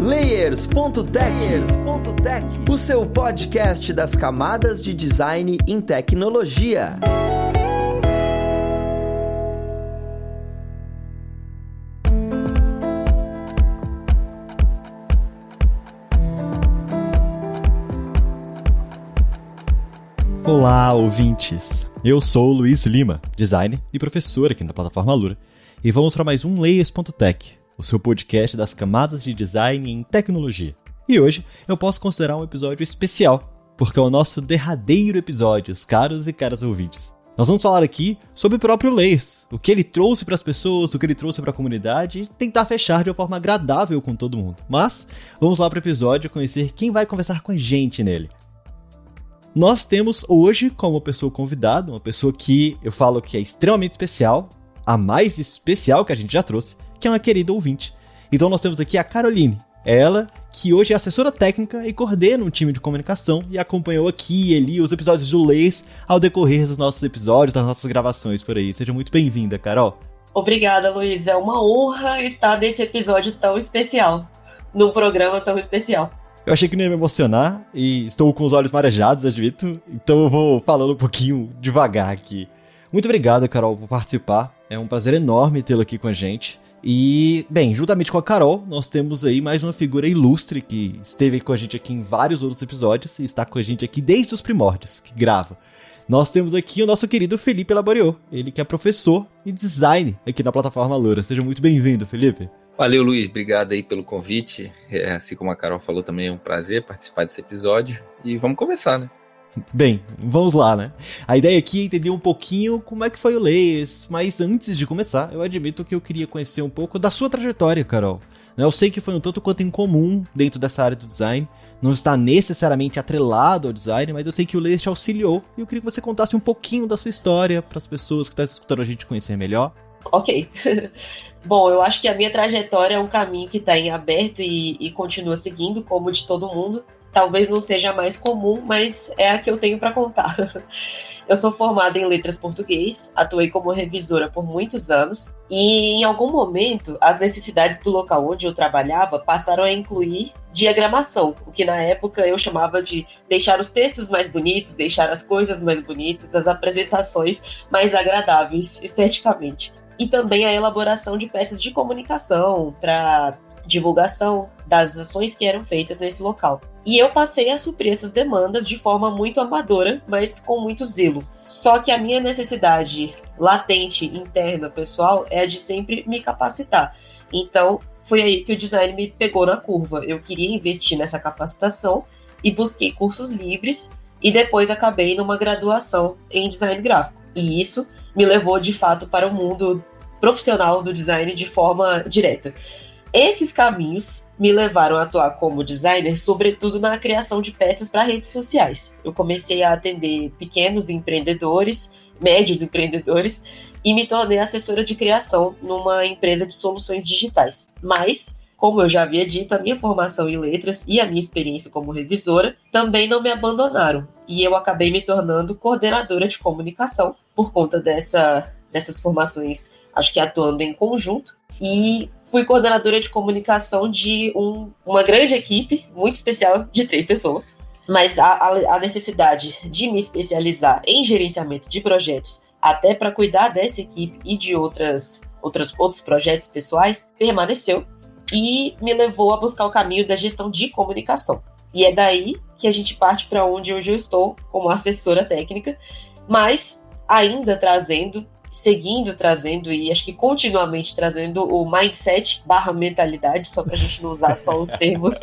Layers.tech, o seu podcast das camadas de design em tecnologia. Olá, ouvintes! Eu sou o Luiz Lima, designer e professor aqui na plataforma Lura, e vamos para mais um Layers.tech, o seu podcast das camadas de design em tecnologia. E hoje eu posso considerar um episódio especial, porque é o nosso derradeiro episódio, caros e caras ouvintes. Nós vamos falar aqui sobre o próprio Layers, o que ele trouxe para as pessoas, o que ele trouxe para a comunidade e tentar fechar de uma forma agradável com todo mundo. Mas vamos lá para o episódio conhecer quem vai conversar com a gente nele. Nós temos hoje como pessoa convidada, uma pessoa que eu falo que é extremamente especial, a mais especial que a gente já trouxe, que é uma querida ouvinte. Então nós temos aqui a Caroline, ela que hoje é assessora técnica e coordena um time de comunicação e acompanhou aqui e ali os episódios do Leis ao decorrer dos nossos episódios, das nossas gravações por aí. Seja muito bem-vinda, Carol. Obrigada, Luiz. É uma honra estar nesse episódio tão especial, num programa tão especial. Eu achei que não ia me emocionar e estou com os olhos marejados, admito, então eu vou falando um pouquinho devagar aqui. Muito obrigado, Carol, por participar. É um prazer enorme tê-la aqui com a gente. E, bem, juntamente com a Carol, nós temos aí mais uma figura ilustre que esteve com a gente aqui em vários outros episódios e está com a gente aqui desde os primórdios, que grava. Nós temos aqui o nosso querido Felipe Laboriou, ele que é professor e design aqui na plataforma Lura. Seja muito bem-vindo, Felipe. Valeu, Luiz. Obrigado aí pelo convite. É, assim como a Carol falou, também é um prazer participar desse episódio. E vamos começar, né? Bem, vamos lá, né? A ideia aqui é entender um pouquinho como é que foi o Leis, mas antes de começar, eu admito que eu queria conhecer um pouco da sua trajetória, Carol. Eu sei que foi um tanto quanto incomum dentro dessa área do design, não está necessariamente atrelado ao design, mas eu sei que o Leis te auxiliou e eu queria que você contasse um pouquinho da sua história para as pessoas que estão escutando a gente conhecer melhor. Ok. Bom, eu acho que a minha trajetória é um caminho que está em aberto e, e continua seguindo, como de todo mundo talvez não seja a mais comum, mas é a que eu tenho para contar. Eu sou formada em letras português, atuei como revisora por muitos anos e em algum momento as necessidades do local onde eu trabalhava passaram a incluir diagramação, o que na época eu chamava de deixar os textos mais bonitos, deixar as coisas mais bonitas, as apresentações mais agradáveis esteticamente. E também a elaboração de peças de comunicação para divulgação das ações que eram feitas nesse local. E eu passei a suprir essas demandas de forma muito amadora, mas com muito zelo. Só que a minha necessidade latente, interna, pessoal, é de sempre me capacitar. Então, foi aí que o design me pegou na curva. Eu queria investir nessa capacitação e busquei cursos livres e depois acabei numa graduação em design gráfico. E isso me levou de fato para o mundo profissional do design de forma direta. Esses caminhos me levaram a atuar como designer, sobretudo na criação de peças para redes sociais. Eu comecei a atender pequenos empreendedores, médios empreendedores, e me tornei assessora de criação numa empresa de soluções digitais. Mas, como eu já havia dito, a minha formação em letras e a minha experiência como revisora também não me abandonaram. E eu acabei me tornando coordenadora de comunicação por conta dessa, dessas formações, acho que atuando em conjunto. E fui coordenadora de comunicação de um, uma grande equipe, muito especial, de três pessoas. Mas a, a, a necessidade de me especializar em gerenciamento de projetos, até para cuidar dessa equipe e de outras, outras, outros projetos pessoais, permaneceu e me levou a buscar o caminho da gestão de comunicação. E é daí que a gente parte para onde hoje eu estou como assessora técnica, mas ainda trazendo seguindo trazendo e acho que continuamente trazendo o mindset barra mentalidade, só para a gente não usar só os termos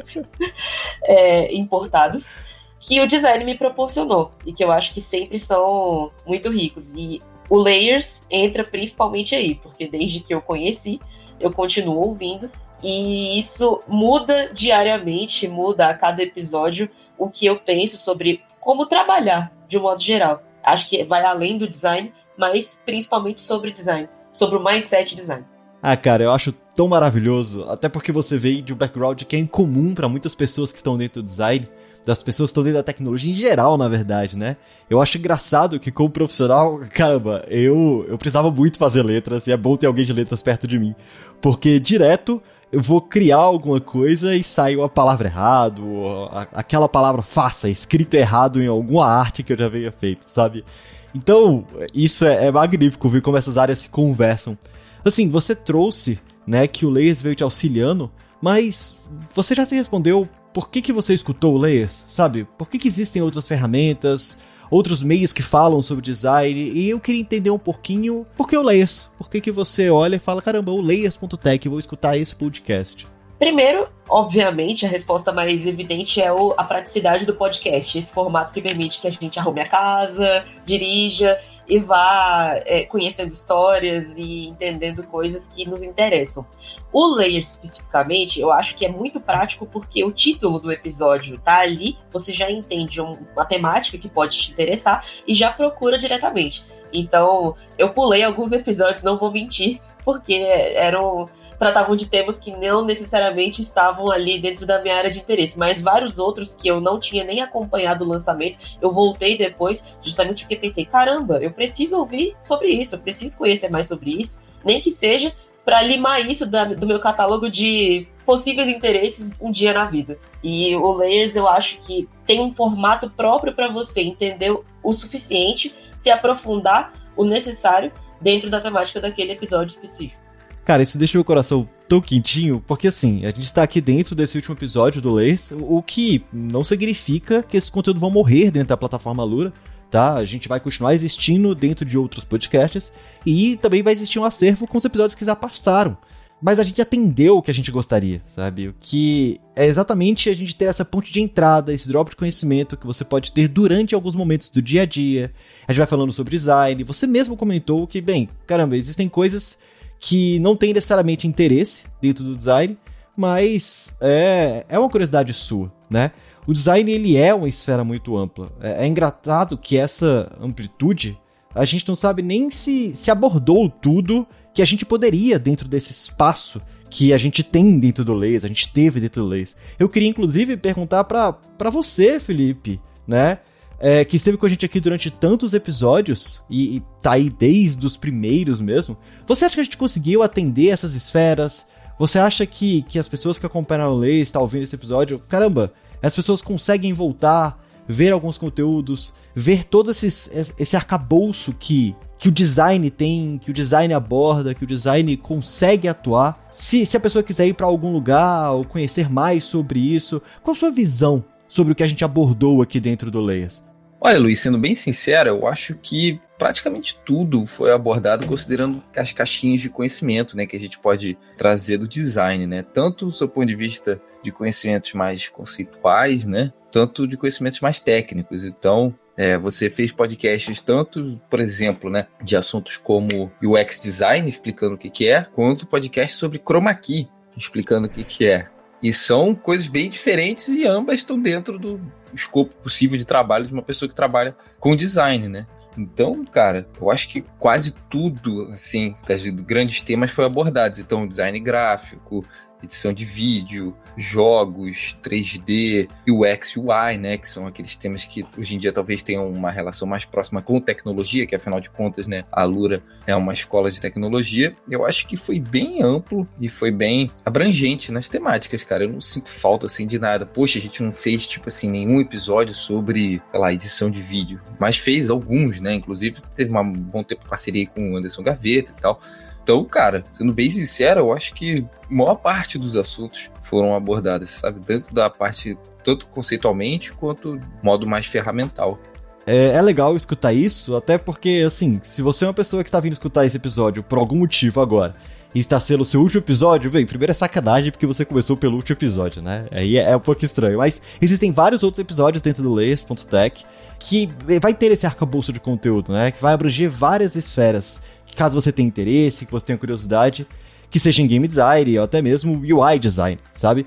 é, importados, que o design me proporcionou e que eu acho que sempre são muito ricos. E o Layers entra principalmente aí, porque desde que eu conheci, eu continuo ouvindo e isso muda diariamente, muda a cada episódio o que eu penso sobre como trabalhar de um modo geral. Acho que vai além do design, mas principalmente sobre design, sobre o mindset design. Ah, cara, eu acho tão maravilhoso, até porque você veio de um background que é incomum para muitas pessoas que estão dentro do design, das pessoas que estão dentro da tecnologia em geral, na verdade, né? Eu acho engraçado que como profissional, caramba, eu eu precisava muito fazer letras e é bom ter alguém de letras perto de mim, porque direto eu vou criar alguma coisa e sai uma palavra errada, ou aquela palavra faça, escrita errado em alguma arte que eu já venha feito, sabe? Então, isso é, é magnífico ver como essas áreas se conversam. Assim, você trouxe, né, que o Layers veio te auxiliando, mas você já se respondeu por que, que você escutou o Layers, sabe? Por que, que existem outras ferramentas, outros meios que falam sobre design, e eu queria entender um pouquinho por que o Layers? Por que, que você olha e fala, caramba, o Layers.tech, vou escutar esse podcast? Primeiro, obviamente, a resposta mais evidente é o, a praticidade do podcast, esse formato que permite que a gente arrume a casa, dirija e vá é, conhecendo histórias e entendendo coisas que nos interessam. O layer especificamente, eu acho que é muito prático porque o título do episódio tá ali, você já entende uma temática que pode te interessar e já procura diretamente. Então, eu pulei alguns episódios, não vou mentir, porque eram tratavam de temas que não necessariamente estavam ali dentro da minha área de interesse, mas vários outros que eu não tinha nem acompanhado o lançamento, eu voltei depois, justamente porque pensei, caramba, eu preciso ouvir sobre isso, eu preciso conhecer mais sobre isso, nem que seja para limar isso da, do meu catálogo de possíveis interesses um dia na vida. E o Layers eu acho que tem um formato próprio para você entender o suficiente, se aprofundar o necessário dentro da temática daquele episódio específico. Cara, isso deixa meu coração tão quentinho, porque assim, a gente está aqui dentro desse último episódio do Lace, o que não significa que esses conteúdos vão morrer dentro da plataforma Lura, tá? A gente vai continuar existindo dentro de outros podcasts e também vai existir um acervo com os episódios que já passaram. Mas a gente atendeu o que a gente gostaria, sabe? O que é exatamente a gente ter essa ponte de entrada, esse drop de conhecimento que você pode ter durante alguns momentos do dia a dia. A gente vai falando sobre design. Você mesmo comentou que, bem, caramba, existem coisas que não tem necessariamente interesse dentro do design, mas é, é uma curiosidade sua, né? O design ele é uma esfera muito ampla. É, é engraçado que essa amplitude a gente não sabe nem se, se abordou tudo que a gente poderia dentro desse espaço que a gente tem dentro do Leis, a gente teve dentro do Leis. Eu queria inclusive perguntar para você, Felipe, né? É, que esteve com a gente aqui durante tantos episódios e, e tá aí desde os primeiros mesmo. Você acha que a gente conseguiu atender essas esferas? Você acha que, que as pessoas que acompanham o Lei estão ouvindo esse episódio, caramba, as pessoas conseguem voltar, ver alguns conteúdos, ver todo esses, esse arcabouço que, que o design tem, que o design aborda, que o design consegue atuar. Se, se a pessoa quiser ir para algum lugar ou conhecer mais sobre isso, qual a sua visão sobre o que a gente abordou aqui dentro do Leias? Olha, Luiz, sendo bem sincero, eu acho que praticamente tudo foi abordado considerando as caixinhas de conhecimento, né, que a gente pode trazer do design, né, tanto do seu ponto de vista de conhecimentos mais conceituais, né, tanto de conhecimentos mais técnicos. Então, é, você fez podcasts tanto, por exemplo, né, de assuntos como UX design, explicando o que, que é, quanto podcast sobre chroma key, explicando o que, que é. E são coisas bem diferentes e ambas estão dentro do escopo possível de trabalho de uma pessoa que trabalha com design, né? Então, cara, eu acho que quase tudo, assim, das grandes temas foi abordado. Então, design gráfico, edição de vídeo, jogos, 3D, UX e UI, né, que são aqueles temas que hoje em dia talvez tenham uma relação mais próxima com tecnologia, que afinal de contas, né, a Lura é uma escola de tecnologia. Eu acho que foi bem amplo e foi bem abrangente nas temáticas, cara. Eu não sinto falta assim de nada. Poxa, a gente não fez tipo assim nenhum episódio sobre, sei lá, edição de vídeo, mas fez alguns, né? Inclusive teve um bom tempo parceria com o Anderson Gaveta e tal. Então, cara, sendo bem sincero, eu acho que a maior parte dos assuntos foram abordados, sabe? Dentro da parte, tanto conceitualmente quanto modo mais ferramental. É, é, legal escutar isso, até porque, assim, se você é uma pessoa que está vindo escutar esse episódio por algum motivo agora, e está sendo o seu último episódio, bem, primeiro é sacanagem porque você começou pelo último episódio, né? Aí é, é um pouco estranho, mas existem vários outros episódios dentro do Layers.tech que vai ter esse arcabouço de conteúdo, né? Que vai abranger várias esferas caso você tenha interesse, que você tenha curiosidade, que seja em game design ou até mesmo UI design, sabe?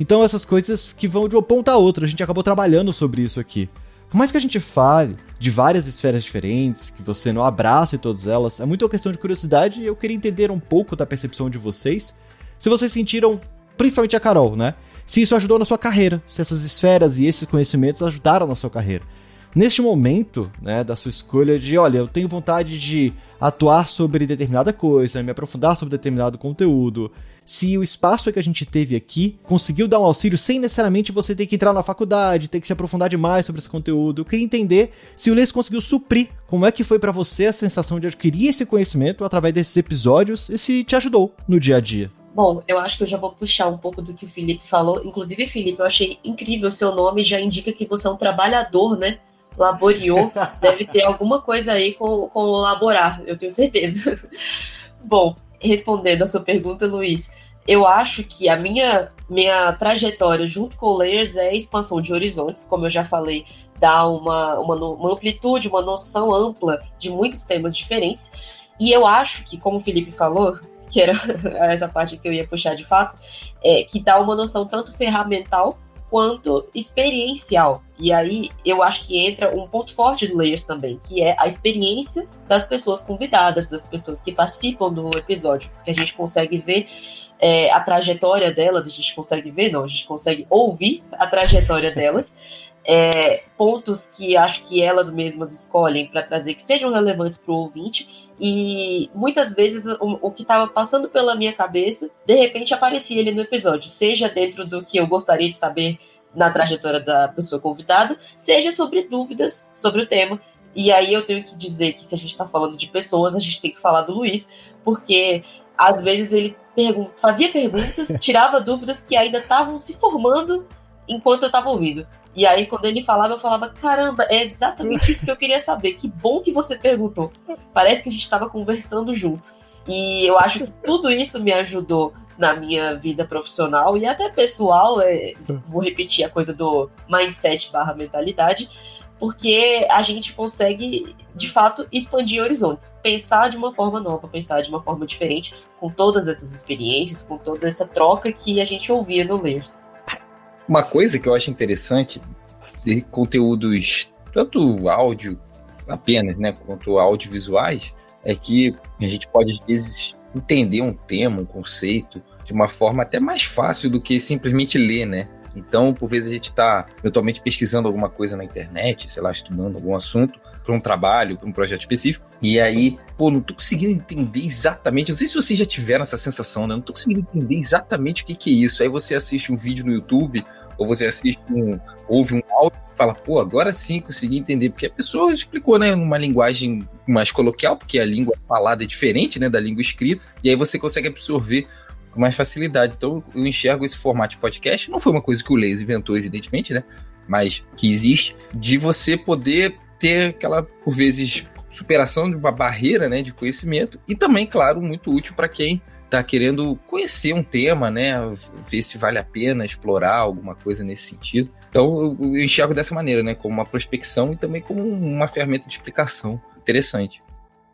Então essas coisas que vão de uma ponta a outra, a gente acabou trabalhando sobre isso aqui. Por mais que a gente fale de várias esferas diferentes, que você não abrace todas elas, é muito uma questão de curiosidade e eu queria entender um pouco da percepção de vocês. Se vocês sentiram, principalmente a Carol, né? Se isso ajudou na sua carreira, se essas esferas e esses conhecimentos ajudaram na sua carreira. Neste momento, né, da sua escolha de, olha, eu tenho vontade de atuar sobre determinada coisa, me aprofundar sobre determinado conteúdo, se o espaço que a gente teve aqui conseguiu dar um auxílio sem necessariamente você ter que entrar na faculdade, ter que se aprofundar demais sobre esse conteúdo. Eu queria entender se o Leis conseguiu suprir como é que foi para você a sensação de adquirir esse conhecimento através desses episódios e se te ajudou no dia a dia. Bom, eu acho que eu já vou puxar um pouco do que o Felipe falou. Inclusive, Felipe, eu achei incrível o seu nome, já indica que você é um trabalhador, né? Laboriou. Deve ter alguma coisa aí com, com laborar, eu tenho certeza. Bom, respondendo a sua pergunta, Luiz, eu acho que a minha, minha trajetória junto com o Layers é a expansão de horizontes, como eu já falei, dá uma, uma, uma amplitude, uma noção ampla de muitos temas diferentes. E eu acho que, como o Felipe falou, que era essa parte que eu ia puxar de fato, é, que dá uma noção tanto ferramental quanto experiencial. E aí eu acho que entra um ponto forte do Layers também, que é a experiência das pessoas convidadas, das pessoas que participam do episódio, porque a gente consegue ver é, a trajetória delas, a gente consegue ver, não, a gente consegue ouvir a trajetória delas. É, pontos que acho que elas mesmas escolhem para trazer que sejam relevantes para o ouvinte e muitas vezes o, o que estava passando pela minha cabeça de repente aparecia ali no episódio, seja dentro do que eu gostaria de saber na trajetória da pessoa convidada, seja sobre dúvidas sobre o tema. E aí eu tenho que dizer que se a gente está falando de pessoas, a gente tem que falar do Luiz, porque às vezes ele pergun fazia perguntas, tirava dúvidas que ainda estavam se formando enquanto eu estava ouvindo. E aí, quando ele falava, eu falava: caramba, é exatamente isso que eu queria saber. Que bom que você perguntou. Parece que a gente estava conversando junto. E eu acho que tudo isso me ajudou na minha vida profissional e até pessoal. É, vou repetir a coisa do mindset barra mentalidade, porque a gente consegue, de fato, expandir horizontes, pensar de uma forma nova, pensar de uma forma diferente, com todas essas experiências, com toda essa troca que a gente ouvia no Layers. Uma coisa que eu acho interessante de conteúdos, tanto áudio apenas, né, quanto audiovisuais, é que a gente pode, às vezes, entender um tema, um conceito, de uma forma até mais fácil do que simplesmente ler, né? Então, por vezes, a gente está eventualmente pesquisando alguma coisa na internet, sei lá, estudando algum assunto para um trabalho, para um projeto específico, e aí, pô, não tô conseguindo entender exatamente. Não sei se vocês já tiveram essa sensação, né? Não tô conseguindo entender exatamente o que, que é isso. Aí você assiste um vídeo no YouTube ou você assiste um, ouve um áudio e fala, pô, agora sim consegui entender, porque a pessoa explicou, né, numa linguagem mais coloquial, porque a língua falada é diferente, né, da língua escrita, e aí você consegue absorver com mais facilidade. Então eu enxergo esse formato de podcast, não foi uma coisa que o Leis inventou, evidentemente, né, mas que existe, de você poder ter aquela, por vezes, superação de uma barreira, né, de conhecimento, e também, claro, muito útil para quem tá querendo conhecer um tema, né? Ver se vale a pena explorar alguma coisa nesse sentido. Então eu enxergo dessa maneira, né? Como uma prospecção e também como uma ferramenta de explicação interessante.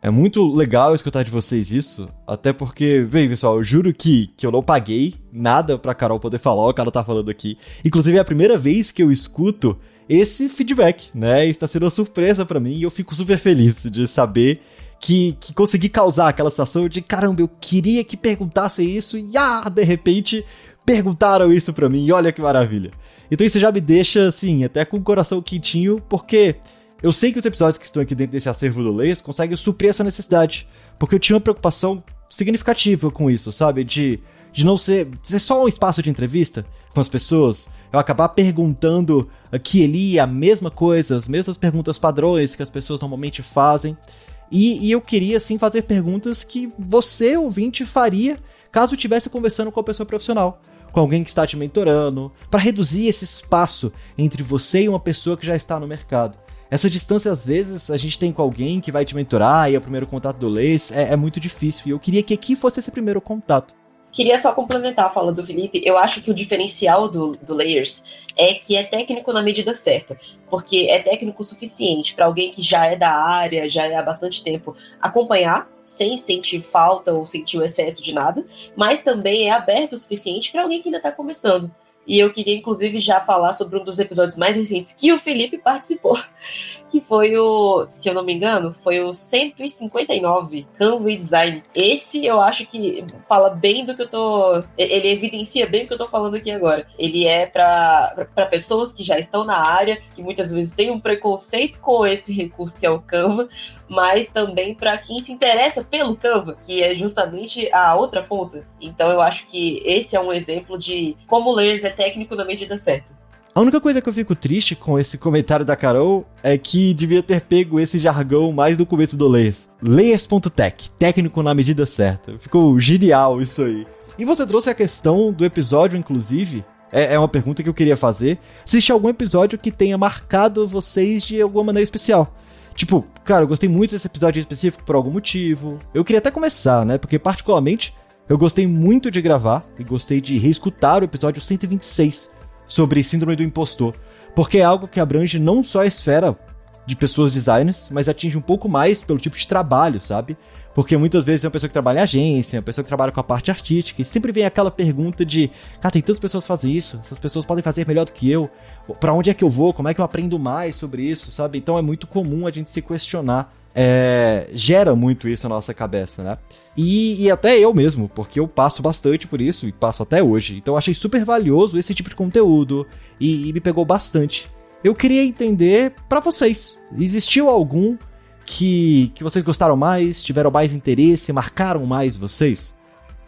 É muito legal escutar de vocês isso, até porque, vem pessoal, eu juro que, que eu não paguei nada pra Carol poder falar o que ela tá falando aqui. Inclusive é a primeira vez que eu escuto esse feedback, né? Está sendo uma surpresa para mim e eu fico super feliz de saber que, que consegui causar aquela sensação de caramba, eu queria que perguntassem isso e ah, de repente perguntaram isso pra mim e olha que maravilha. Então isso já me deixa assim, até com o coração quentinho, porque eu sei que os episódios que estão aqui dentro desse acervo do Leis conseguem suprir essa necessidade, porque eu tinha uma preocupação significativa com isso, sabe? De, de não ser, ser só um espaço de entrevista com as pessoas, eu acabar perguntando aqui e ali a mesma coisa, as mesmas perguntas padrões que as pessoas normalmente fazem. E, e, eu queria, assim, fazer perguntas que você, ouvinte, faria caso estivesse conversando com a pessoa profissional, com alguém que está te mentorando, para reduzir esse espaço entre você e uma pessoa que já está no mercado. Essa distância, às vezes, a gente tem com alguém que vai te mentorar e é o primeiro contato do Leis, é, é muito difícil. E eu queria que aqui fosse esse primeiro contato. Queria só complementar a fala do Felipe. Eu acho que o diferencial do, do Layers é que é técnico na medida certa. Porque é técnico o suficiente para alguém que já é da área, já é há bastante tempo, acompanhar sem sentir falta ou sentir o excesso de nada, mas também é aberto o suficiente para alguém que ainda está começando. E eu queria, inclusive, já falar sobre um dos episódios mais recentes que o Felipe participou, que foi o, se eu não me engano, foi o 159, Canva Design. Esse eu acho que fala bem do que eu tô. Ele evidencia bem o que eu tô falando aqui agora. Ele é para pessoas que já estão na área, que muitas vezes têm um preconceito com esse recurso que é o Canva, mas também para quem se interessa pelo Canva, que é justamente a outra ponta. Então eu acho que esse é um exemplo de como o Layers é técnico na medida certa. A única coisa que eu fico triste com esse comentário da Carol é que devia ter pego esse jargão mais no começo do Layers. Layers.tech, técnico na medida certa. Ficou genial isso aí. E você trouxe a questão do episódio, inclusive. É, é uma pergunta que eu queria fazer. Se existe algum episódio que tenha marcado vocês de alguma maneira especial. Tipo, cara, eu gostei muito desse episódio específico por algum motivo. Eu queria até começar, né? Porque, particularmente, eu gostei muito de gravar e gostei de reescutar o episódio 126 sobre Síndrome do Impostor, porque é algo que abrange não só a esfera de pessoas designers, mas atinge um pouco mais pelo tipo de trabalho, sabe? Porque muitas vezes é uma pessoa que trabalha em agência, uma pessoa que trabalha com a parte artística, e sempre vem aquela pergunta de, cara, tem tantas pessoas que fazem isso, essas pessoas podem fazer melhor do que eu, para onde é que eu vou, como é que eu aprendo mais sobre isso, sabe? Então é muito comum a gente se questionar é, gera muito isso na nossa cabeça, né? E, e, até eu mesmo, porque eu passo bastante por isso e passo até hoje. Então achei super valioso esse tipo de conteúdo e, e me pegou bastante. Eu queria entender para vocês, existiu algum que, que vocês gostaram mais, tiveram mais interesse, marcaram mais vocês?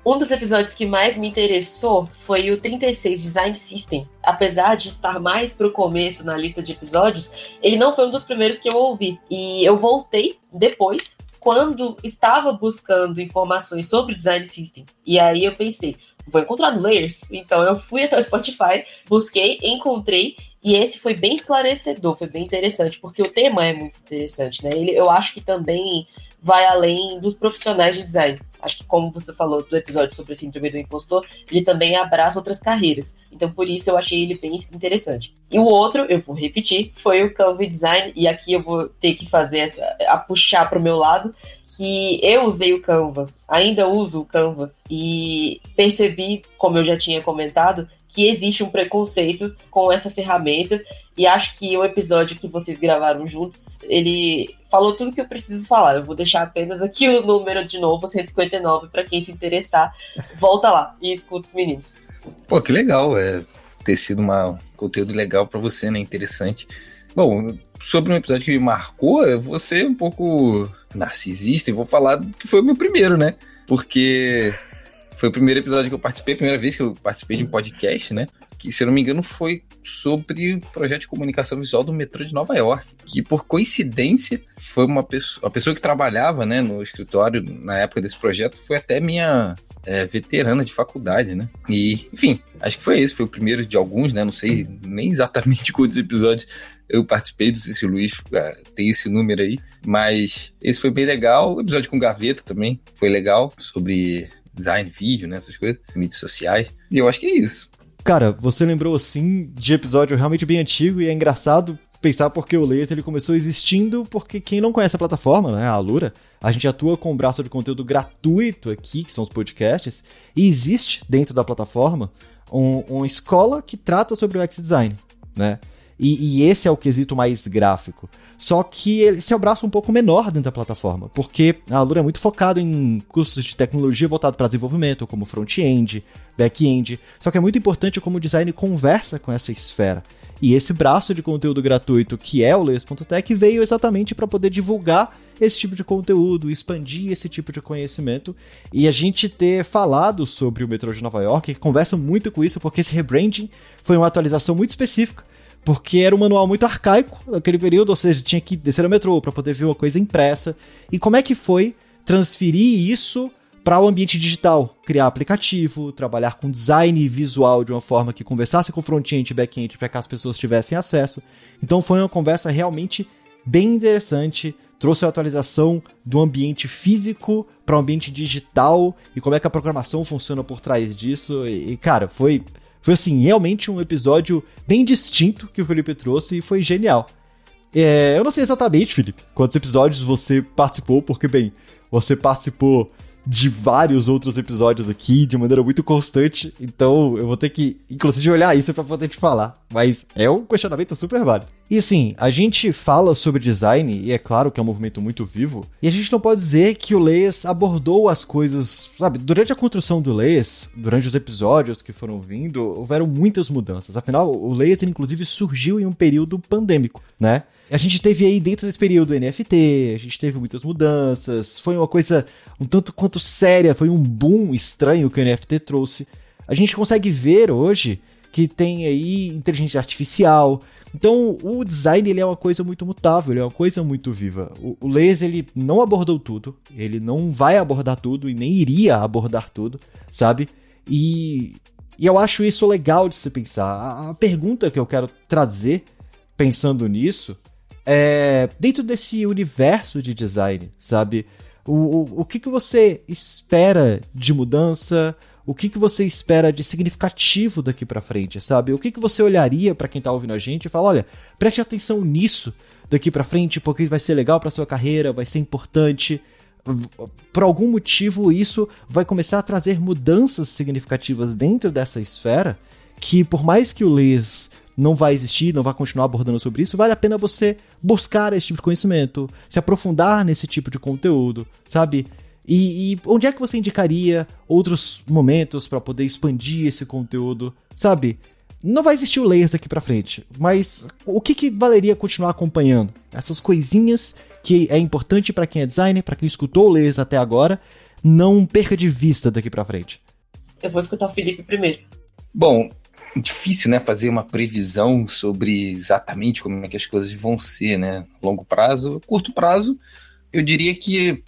Um dos episódios que mais me interessou foi o 36 Design System. Apesar de estar mais pro começo na lista de episódios, ele não foi um dos primeiros que eu ouvi. E eu voltei depois, quando estava buscando informações sobre Design System. E aí eu pensei, vou encontrar no Layers. Então eu fui até o Spotify, busquei, encontrei e esse foi bem esclarecedor, foi bem interessante, porque o tema é muito interessante, né? Ele, eu acho que também vai além dos profissionais de design. Acho que, como você falou do episódio sobre a síndrome do impostor, ele também abraça outras carreiras. Então, por isso, eu achei ele bem interessante. E o outro, eu vou repetir, foi o Canva Design, e aqui eu vou ter que fazer essa, a puxar para o meu lado, que eu usei o Canva, ainda uso o Canva, e percebi, como eu já tinha comentado, que existe um preconceito com essa ferramenta e acho que o episódio que vocês gravaram juntos, ele falou tudo que eu preciso falar. Eu vou deixar apenas aqui o número de novo, 159, para quem se interessar, volta lá e escuta os meninos. Pô, que legal, é ter sido uma, um conteúdo legal para você, né? Interessante. Bom, sobre um episódio que me marcou, eu vou ser um pouco narcisista e vou falar que foi o meu primeiro, né? Porque foi o primeiro episódio que eu participei, a primeira vez que eu participei de um podcast, né? Que, se eu não me engano, foi sobre o projeto de comunicação visual do metrô de Nova York. Que, por coincidência, foi uma pessoa, a pessoa que trabalhava né, no escritório na época desse projeto foi até minha é, veterana de faculdade, né? E, enfim, acho que foi esse, foi o primeiro de alguns, né? Não sei nem exatamente quantos episódios eu participei, não sei se o Luiz é, tem esse número aí, mas esse foi bem legal. O episódio com Gaveta também foi legal, sobre design, vídeo, né, essas coisas, mídias sociais. E eu acho que é isso. Cara, você lembrou assim de episódio realmente bem antigo e é engraçado pensar porque o Layers ele começou existindo porque quem não conhece a plataforma, né, a Alura, a gente atua com um braço de conteúdo gratuito aqui, que são os podcasts, e existe dentro da plataforma um, uma escola que trata sobre o X-Design, né? E, e, esse é o quesito mais gráfico. Só que ele se abraça um pouco menor dentro da plataforma, porque a Alura é muito focado em cursos de tecnologia voltado para desenvolvimento, como front-end, back-end. Só que é muito importante como o design conversa com essa esfera. E esse braço de conteúdo gratuito que é o Layers.tech veio exatamente para poder divulgar esse tipo de conteúdo, expandir esse tipo de conhecimento. E a gente ter falado sobre o metrô de Nova York conversa muito com isso, porque esse rebranding foi uma atualização muito específica porque era um manual muito arcaico naquele período, ou seja, tinha que descer no metrô para poder ver uma coisa impressa. E como é que foi transferir isso para o ambiente digital? Criar aplicativo, trabalhar com design visual de uma forma que conversasse com front-end e back-end para que as pessoas tivessem acesso. Então foi uma conversa realmente bem interessante, trouxe a atualização do ambiente físico para o ambiente digital e como é que a programação funciona por trás disso. E, cara, foi foi assim, realmente um episódio bem distinto que o Felipe trouxe e foi genial. É, eu não sei exatamente, Felipe, quantos episódios você participou, porque, bem, você participou de vários outros episódios aqui de maneira muito constante, então eu vou ter que, inclusive, olhar isso para poder te falar. Mas é um questionamento super válido. E assim, a gente fala sobre design, e é claro que é um movimento muito vivo, e a gente não pode dizer que o Leias abordou as coisas, sabe? Durante a construção do Leias, durante os episódios que foram vindo, houveram muitas mudanças. Afinal, o Leias, inclusive, surgiu em um período pandêmico, né? A gente teve aí dentro desse período NFT, a gente teve muitas mudanças, foi uma coisa um tanto quanto séria, foi um boom estranho que o NFT trouxe. A gente consegue ver hoje que tem aí inteligência artificial. Então, o design ele é uma coisa muito mutável, ele é uma coisa muito viva. O, o ele não abordou tudo, ele não vai abordar tudo e nem iria abordar tudo, sabe? E, e eu acho isso legal de se pensar. A, a pergunta que eu quero trazer pensando nisso é, dentro desse universo de design, sabe? O, o, o que, que você espera de mudança? O que, que você espera de significativo daqui para frente, sabe? O que, que você olharia para quem tá ouvindo a gente e fala, olha, preste atenção nisso daqui para frente, porque vai ser legal para sua carreira, vai ser importante. Por algum motivo, isso vai começar a trazer mudanças significativas dentro dessa esfera que, por mais que o Liz não vai existir, não vai continuar abordando sobre isso, vale a pena você buscar esse tipo de conhecimento, se aprofundar nesse tipo de conteúdo, sabe? E, e onde é que você indicaria outros momentos para poder expandir esse conteúdo, sabe? Não vai existir o layers daqui para frente, mas o que, que valeria continuar acompanhando? Essas coisinhas que é importante para quem é designer, para quem escutou o layers até agora, não perca de vista daqui para frente. Eu vou escutar o Felipe primeiro. Bom, difícil, né, fazer uma previsão sobre exatamente como é que as coisas vão ser, né? Longo prazo, curto prazo, eu diria que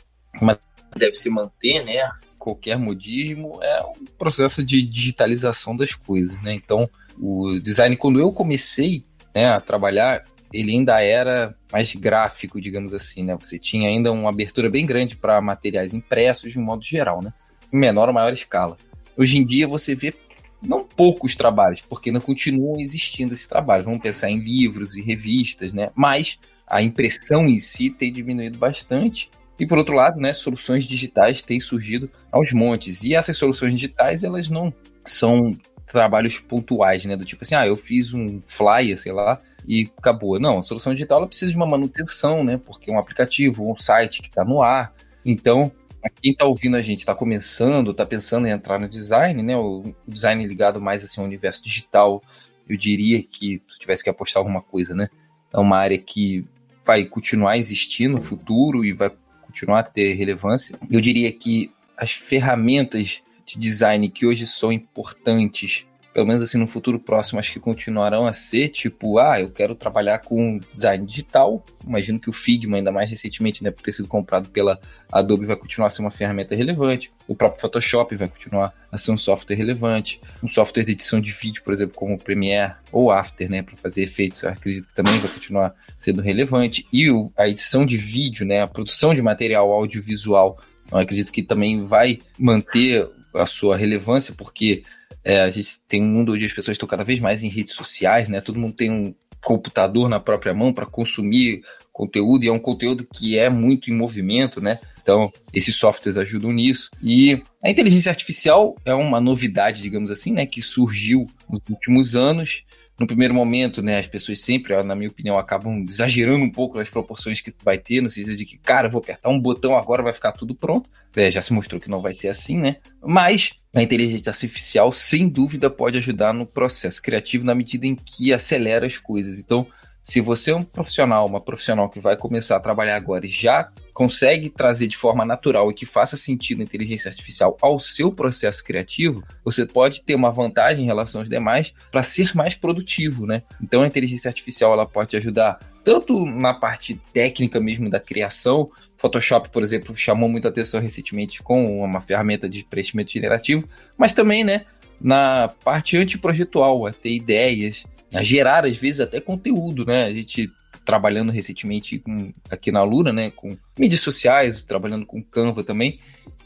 deve se manter, né? Qualquer modismo é um processo de digitalização das coisas, né? Então, o design quando eu comecei, né, a trabalhar, ele ainda era mais gráfico, digamos assim, né? Você tinha ainda uma abertura bem grande para materiais impressos de um modo geral, né? Em menor ou maior escala. Hoje em dia você vê não poucos trabalhos, porque ainda continuam existindo esses trabalhos. Vamos pensar em livros e revistas, né? Mas a impressão em si tem diminuído bastante. E por outro lado, né, soluções digitais têm surgido aos montes. E essas soluções digitais, elas não são trabalhos pontuais, né? Do tipo assim, ah, eu fiz um flyer, sei lá, e acabou. Não, a solução digital ela precisa de uma manutenção, né? Porque é um aplicativo, um site que está no ar. Então, quem está ouvindo a gente, está começando, está pensando em entrar no design, né? O, design ligado mais assim ao universo digital, eu diria que se tivesse que apostar alguma coisa, né? É uma área que vai continuar a existir no futuro e vai continuar a ter relevância. Eu diria que as ferramentas de design que hoje são importantes pelo menos assim no futuro próximo, acho que continuarão a ser, tipo, ah, eu quero trabalhar com design digital. Imagino que o Figma, ainda mais recentemente, né, por ter sido comprado pela Adobe, vai continuar a ser uma ferramenta relevante. O próprio Photoshop vai continuar a ser um software relevante. Um software de edição de vídeo, por exemplo, como o Premiere ou After, né, para fazer efeitos, acredito que também vai continuar sendo relevante. E o, a edição de vídeo, né, a produção de material audiovisual, eu acredito que também vai manter a sua relevância, porque é, a gente tem um mundo onde as pessoas estão cada vez mais em redes sociais, né? Todo mundo tem um computador na própria mão para consumir conteúdo e é um conteúdo que é muito em movimento, né? Então, esses softwares ajudam nisso. E a inteligência artificial é uma novidade, digamos assim, né, que surgiu nos últimos anos no primeiro momento, né, as pessoas sempre, na minha opinião, acabam exagerando um pouco nas proporções que vai ter, no sentido de que, cara, vou apertar um botão agora, vai ficar tudo pronto. É, já se mostrou que não vai ser assim, né? Mas a inteligência artificial, sem dúvida, pode ajudar no processo criativo na medida em que acelera as coisas. Então, se você é um profissional, uma profissional que vai começar a trabalhar agora e já consegue trazer de forma natural e que faça sentido a inteligência artificial ao seu processo criativo, você pode ter uma vantagem em relação aos demais para ser mais produtivo, né? Então a inteligência artificial ela pode ajudar tanto na parte técnica mesmo da criação, Photoshop, por exemplo, chamou muita atenção recentemente com uma ferramenta de preenchimento generativo, mas também, né, na parte antiprojetual, a ter ideias, a gerar, às vezes, até conteúdo, né? A gente trabalhando recentemente com, aqui na Lura, né, com mídias sociais, trabalhando com Canva também,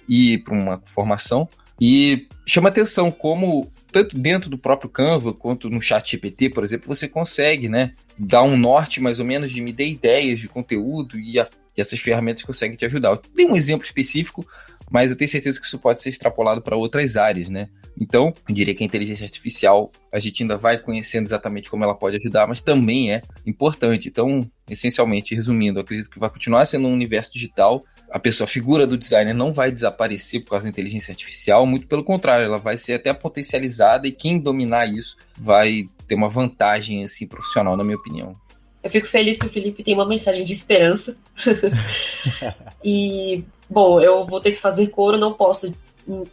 e para uma formação. E chama atenção como, tanto dentro do próprio Canva, quanto no chat GPT, por exemplo, você consegue né, dar um norte mais ou menos de me dar ideias de conteúdo e, a, e essas ferramentas conseguem te ajudar. Eu dei um exemplo específico, mas eu tenho certeza que isso pode ser extrapolado para outras áreas, né? Então, eu diria que a inteligência artificial, a gente ainda vai conhecendo exatamente como ela pode ajudar, mas também é importante. Então, essencialmente, resumindo, eu acredito que vai continuar sendo um universo digital. A pessoa, a figura do designer não vai desaparecer por causa da inteligência artificial, muito pelo contrário, ela vai ser até potencializada e quem dominar isso vai ter uma vantagem assim profissional, na minha opinião. Eu fico feliz que o Felipe tem uma mensagem de esperança. e, bom, eu vou ter que fazer coro, não posso,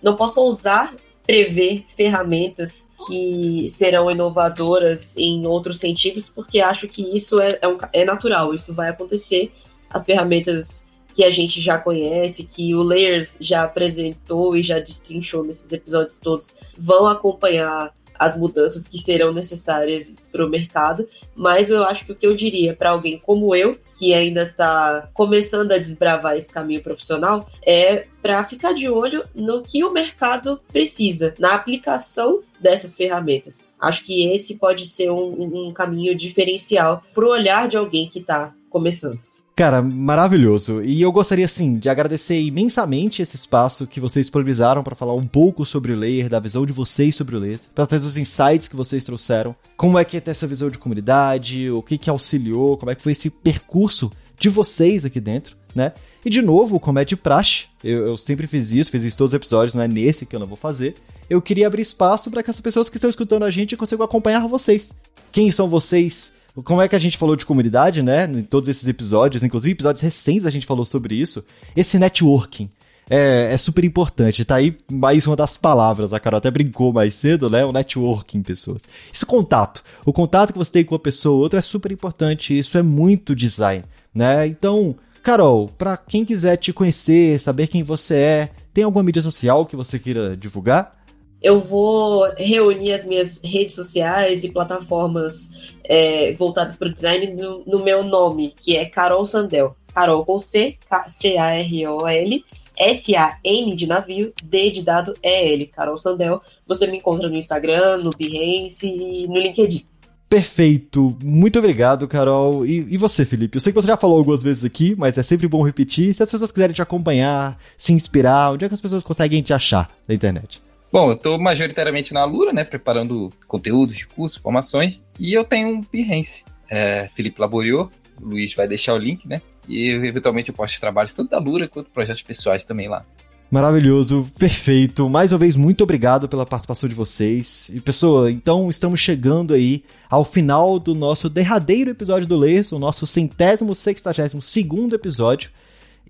não posso ousar prever ferramentas que serão inovadoras em outros sentidos, porque acho que isso é, é, um, é natural, isso vai acontecer. As ferramentas que a gente já conhece, que o Layers já apresentou e já destrinchou nesses episódios todos, vão acompanhar as mudanças que serão necessárias para o mercado, mas eu acho que o que eu diria para alguém como eu, que ainda está começando a desbravar esse caminho profissional, é para ficar de olho no que o mercado precisa, na aplicação dessas ferramentas. Acho que esse pode ser um, um caminho diferencial para o olhar de alguém que está começando. Cara, maravilhoso. E eu gostaria, assim, de agradecer imensamente esse espaço que vocês disponibilizaram para falar um pouco sobre o Layer, da visão de vocês sobre o Layer, para trazer os insights que vocês trouxeram. Como é que é ter essa visão de comunidade, o que que auxiliou, como é que foi esse percurso de vocês aqui dentro, né? E de novo, como é de praxe, eu, eu sempre fiz isso, fiz isso todos os episódios, não é nesse que eu não vou fazer. Eu queria abrir espaço para que as pessoas que estão escutando a gente consigam acompanhar vocês. Quem são vocês? Como é que a gente falou de comunidade, né? Em todos esses episódios, inclusive episódios recentes a gente falou sobre isso. Esse networking é, é, super importante. Tá aí mais uma das palavras. A Carol até brincou mais cedo, né? O networking, pessoas. Esse contato. O contato que você tem com uma pessoa ou outra é super importante. Isso é muito design, né? Então, Carol, para quem quiser te conhecer, saber quem você é, tem alguma mídia social que você queira divulgar? Eu vou reunir as minhas redes sociais e plataformas é, voltadas para o design no, no, meu nome, que é Carol Sandel. Carol com C, C-A-R-O-L, S-A-N de navio, D de dado E-L. Carol Sandel. Você me encontra no Instagram, no Behance e no LinkedIn. Perfeito. Muito obrigado, Carol. E, e, você, Felipe? Eu sei que você já falou algumas vezes aqui, mas é sempre bom repetir. Se as pessoas quiserem te acompanhar, se inspirar, onde é que as pessoas conseguem te achar na internet? Bom, eu estou majoritariamente na Lura, né, preparando conteúdos de curso, formações, e eu tenho um Behance, é, Felipe Laboriou, Luiz vai deixar o link, né, e eventualmente eu posto trabalhos tanto da Lura quanto projetos pessoais também lá. Maravilhoso, perfeito. Mais uma vez, muito obrigado pela participação de vocês. E, pessoa, então estamos chegando aí ao final do nosso derradeiro episódio do Layers, o nosso centésimo, sextagésimo segundo episódio.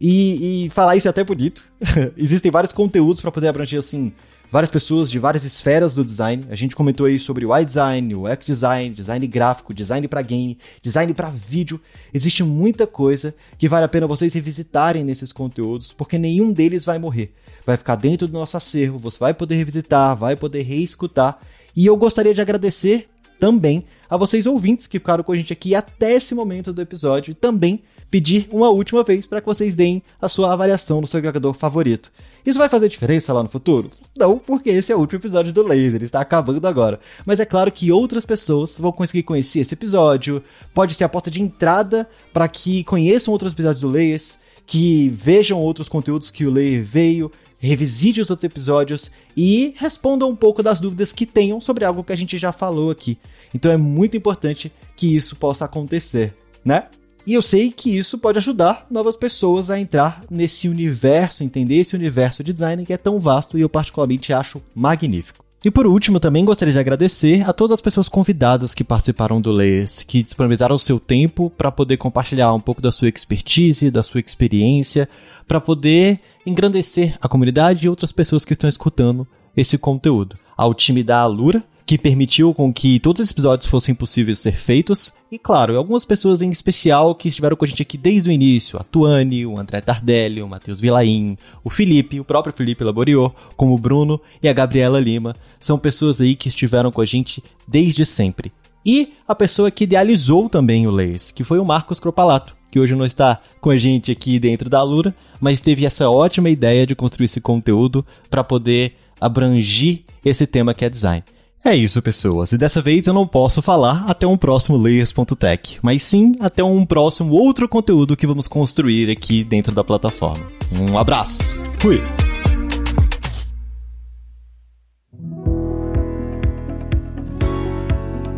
E, e falar isso é até bonito. Existem vários conteúdos para poder abranger, assim, várias pessoas de várias esferas do design. A gente comentou aí sobre o iDesign, o X-Design, design gráfico, design para game, design para vídeo. Existe muita coisa que vale a pena vocês revisitarem nesses conteúdos, porque nenhum deles vai morrer. Vai ficar dentro do nosso acervo, você vai poder revisitar, vai poder reescutar. E eu gostaria de agradecer também a vocês ouvintes que ficaram com a gente aqui até esse momento do episódio e também pedir uma última vez para que vocês deem a sua avaliação no seu agregador favorito. Isso vai fazer diferença lá no futuro? Não, porque esse é o último episódio do Laser, está acabando agora. Mas é claro que outras pessoas vão conseguir conhecer esse episódio, pode ser a porta de entrada para que conheçam outros episódios do Layers, que vejam outros conteúdos que o Layer veio, revisite os outros episódios e respondam um pouco das dúvidas que tenham sobre algo que a gente já falou aqui. Então é muito importante que isso possa acontecer, né? E eu sei que isso pode ajudar novas pessoas a entrar nesse universo, entender esse universo de design que é tão vasto e eu particularmente acho magnífico. E por último, também gostaria de agradecer a todas as pessoas convidadas que participaram do Layers, que disponibilizaram o seu tempo para poder compartilhar um pouco da sua expertise, da sua experiência, para poder engrandecer a comunidade e outras pessoas que estão escutando esse conteúdo. Ao time da Alura, que permitiu com que todos esses episódios fossem possíveis ser feitos. E claro, algumas pessoas em especial que estiveram com a gente aqui desde o início, a Tuane, o André Tardelli, o Matheus Vilaim, o Felipe, o próprio Felipe Laboriou, como o Bruno e a Gabriela Lima, são pessoas aí que estiveram com a gente desde sempre. E a pessoa que idealizou também o Leis, que foi o Marcos Cropalato, que hoje não está com a gente aqui dentro da Lura, mas teve essa ótima ideia de construir esse conteúdo para poder abrangir esse tema que é design. É isso, pessoas. E dessa vez eu não posso falar até um próximo layers.tech, mas sim até um próximo outro conteúdo que vamos construir aqui dentro da plataforma. Um abraço. Fui.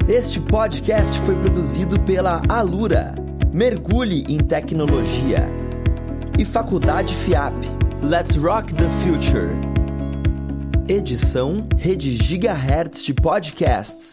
Este podcast foi produzido pela Alura. Mergulhe em tecnologia. E Faculdade FIAP. Let's rock the future. Edição Rede Gigahertz de Podcasts.